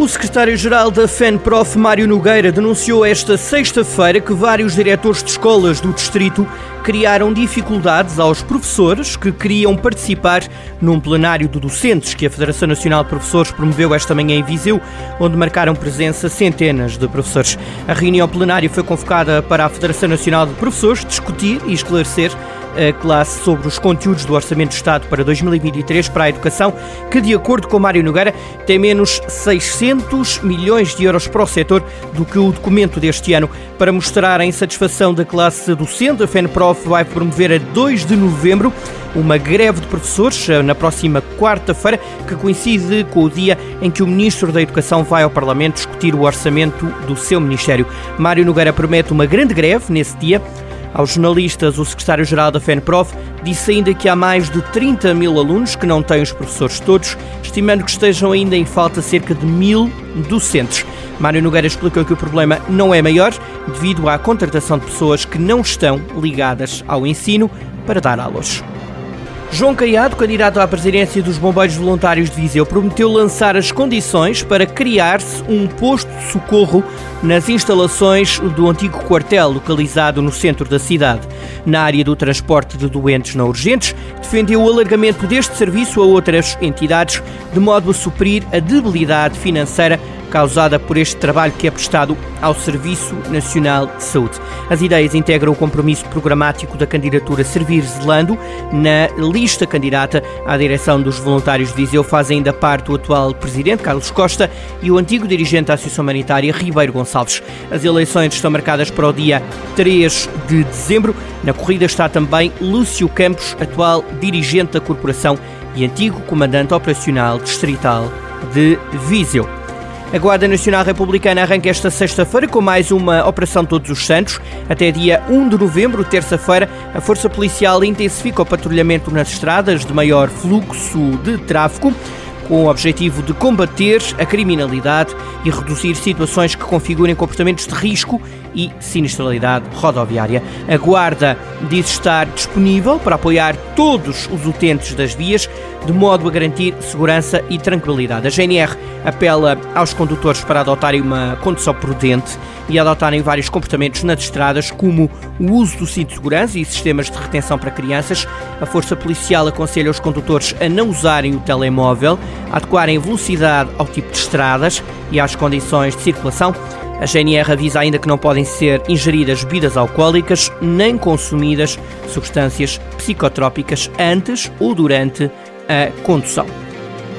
O secretário-geral da FENPROF, Mário Nogueira, denunciou esta sexta-feira que vários diretores de escolas do distrito criaram dificuldades aos professores que queriam participar num plenário de docentes que a Federação Nacional de Professores promoveu esta manhã em Viseu, onde marcaram presença centenas de professores. A reunião plenária foi convocada para a Federação Nacional de Professores discutir e esclarecer a classe sobre os conteúdos do Orçamento de Estado para 2023 para a educação, que, de acordo com Mário Nogueira, tem menos 600 milhões de euros para o setor do que o documento deste ano. Para mostrar a insatisfação da classe docente, a FENPROF vai promover a 2 de novembro uma greve de professores eh, na próxima quarta-feira, que coincide com o dia em que o Ministro da Educação vai ao Parlamento discutir o orçamento do seu Ministério. Mário Nogueira promete uma grande greve nesse dia. Aos jornalistas, o secretário-geral da FENPROF disse ainda que há mais de 30 mil alunos que não têm os professores todos, estimando que estejam ainda em falta cerca de mil docentes. Mário Nogueira explicou que o problema não é maior devido à contratação de pessoas que não estão ligadas ao ensino para dar aulas. João Caiado, candidato à presidência dos Bombeiros Voluntários de Viseu, prometeu lançar as condições para criar-se um posto de socorro nas instalações do antigo quartel localizado no centro da cidade. Na área do transporte de doentes não urgentes, defendeu o alargamento deste serviço a outras entidades, de modo a suprir a debilidade financeira causada por este trabalho que é prestado ao Serviço Nacional de Saúde. As ideias integram o compromisso programático da candidatura Servir Zelando. Na lista candidata à direção dos voluntários de Viseu faz ainda parte o atual presidente, Carlos Costa, e o antigo dirigente da Associação Humanitária, Ribeiro Gonçalves. As eleições estão marcadas para o dia 3 de dezembro. Na corrida está também Lúcio Campos, atual dirigente da corporação e antigo comandante operacional distrital de Viseu. A Guarda Nacional Republicana arranca esta sexta-feira com mais uma Operação Todos os Santos. Até dia 1 de novembro, terça-feira, a Força Policial intensifica o patrulhamento nas estradas de maior fluxo de tráfego com o objetivo de combater a criminalidade e reduzir situações que configurem comportamentos de risco e sinistralidade rodoviária. A Guarda diz estar disponível para apoiar todos os utentes das vias, de modo a garantir segurança e tranquilidade. A GNR apela aos condutores para adotarem uma condução prudente e adotarem vários comportamentos nas estradas, como o uso do cinto de segurança e sistemas de retenção para crianças. A Força Policial aconselha os condutores a não usarem o telemóvel, a adequarem a velocidade ao tipo de estradas e às condições de circulação a GNR avisa ainda que não podem ser ingeridas bebidas alcoólicas nem consumidas substâncias psicotrópicas antes ou durante a condução.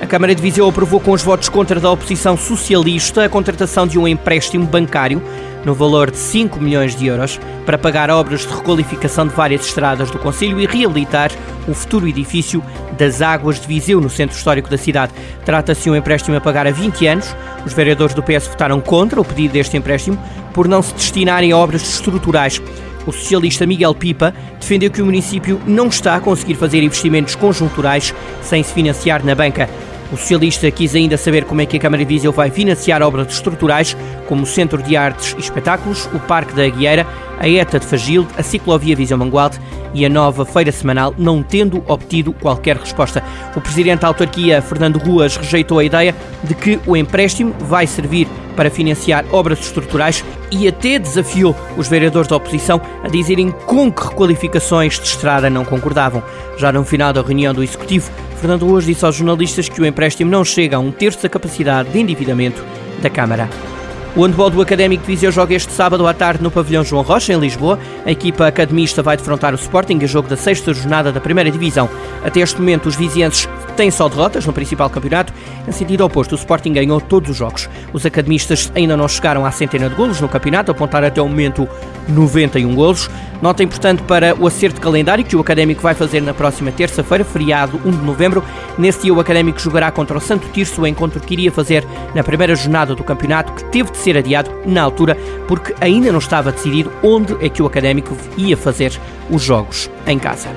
A Câmara de Viseu aprovou com os votos contra da oposição socialista a contratação de um empréstimo bancário no valor de 5 milhões de euros para pagar obras de requalificação de várias estradas do Conselho e reabilitar o futuro edifício das Águas de Viseu, no centro histórico da cidade. Trata-se de um empréstimo a pagar a 20 anos. Os vereadores do PS votaram contra o pedido deste empréstimo por não se destinarem a obras estruturais. O socialista Miguel Pipa defendeu que o município não está a conseguir fazer investimentos conjunturais sem se financiar na banca. O socialista quis ainda saber como é que a Câmara de Viseu vai financiar obras estruturais, como o Centro de Artes e Espetáculos, o Parque da Aguieira, a ETA de Fagilde, a Ciclovia Viseu Mangualde e a nova Feira Semanal, não tendo obtido qualquer resposta. O presidente da autarquia, Fernando Ruas, rejeitou a ideia de que o empréstimo vai servir para financiar obras estruturais e até desafiou os vereadores da oposição a dizerem com que requalificações de estrada não concordavam. Já no final da reunião do Executivo, Fernando hoje disse aos jornalistas que o empréstimo não chega a um terço da capacidade de endividamento da Câmara. O handball do Académico de Viseu joga este sábado à tarde no pavilhão João Rocha, em Lisboa. A equipa academista vai defrontar o Sporting a jogo da sexta jornada da primeira divisão. Até este momento, os vizienses têm só derrotas no principal campeonato. Em sentido oposto, o Sporting ganhou todos os jogos. Os academistas ainda não chegaram à centena de golos no campeonato, apontar até o momento 91 golos. Nota importante para o acerto de calendário que o Académico vai fazer na próxima terça-feira, feriado 1 de novembro. Nesse dia, o Académico jogará contra o Santo Tirso, o encontro que iria fazer na primeira jornada do campeonato, que teve de ser adiado na altura, porque ainda não estava decidido onde é que o Académico ia fazer os jogos em casa.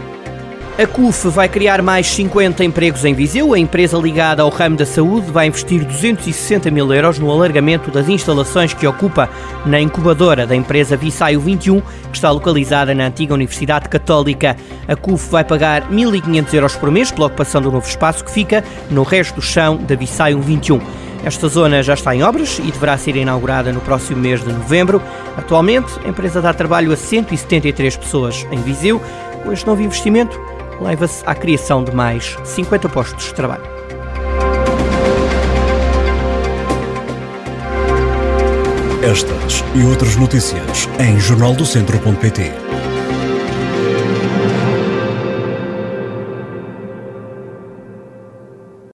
A CUF vai criar mais 50 empregos em Viseu. A empresa ligada ao ramo da saúde vai investir 260 mil euros no alargamento das instalações que ocupa na incubadora da empresa Visaio 21, que está localizada na antiga Universidade Católica. A CUF vai pagar 1.500 euros por mês pela ocupação do novo espaço que fica no resto do chão da Visaio 21. Esta zona já está em obras e deverá ser inaugurada no próximo mês de novembro. Atualmente, a empresa dá trabalho a 173 pessoas em Viseu. Com este novo investimento, leva-se à criação de mais 50 postos de trabalho. Estas e outras notícias em jornaldocentro.pt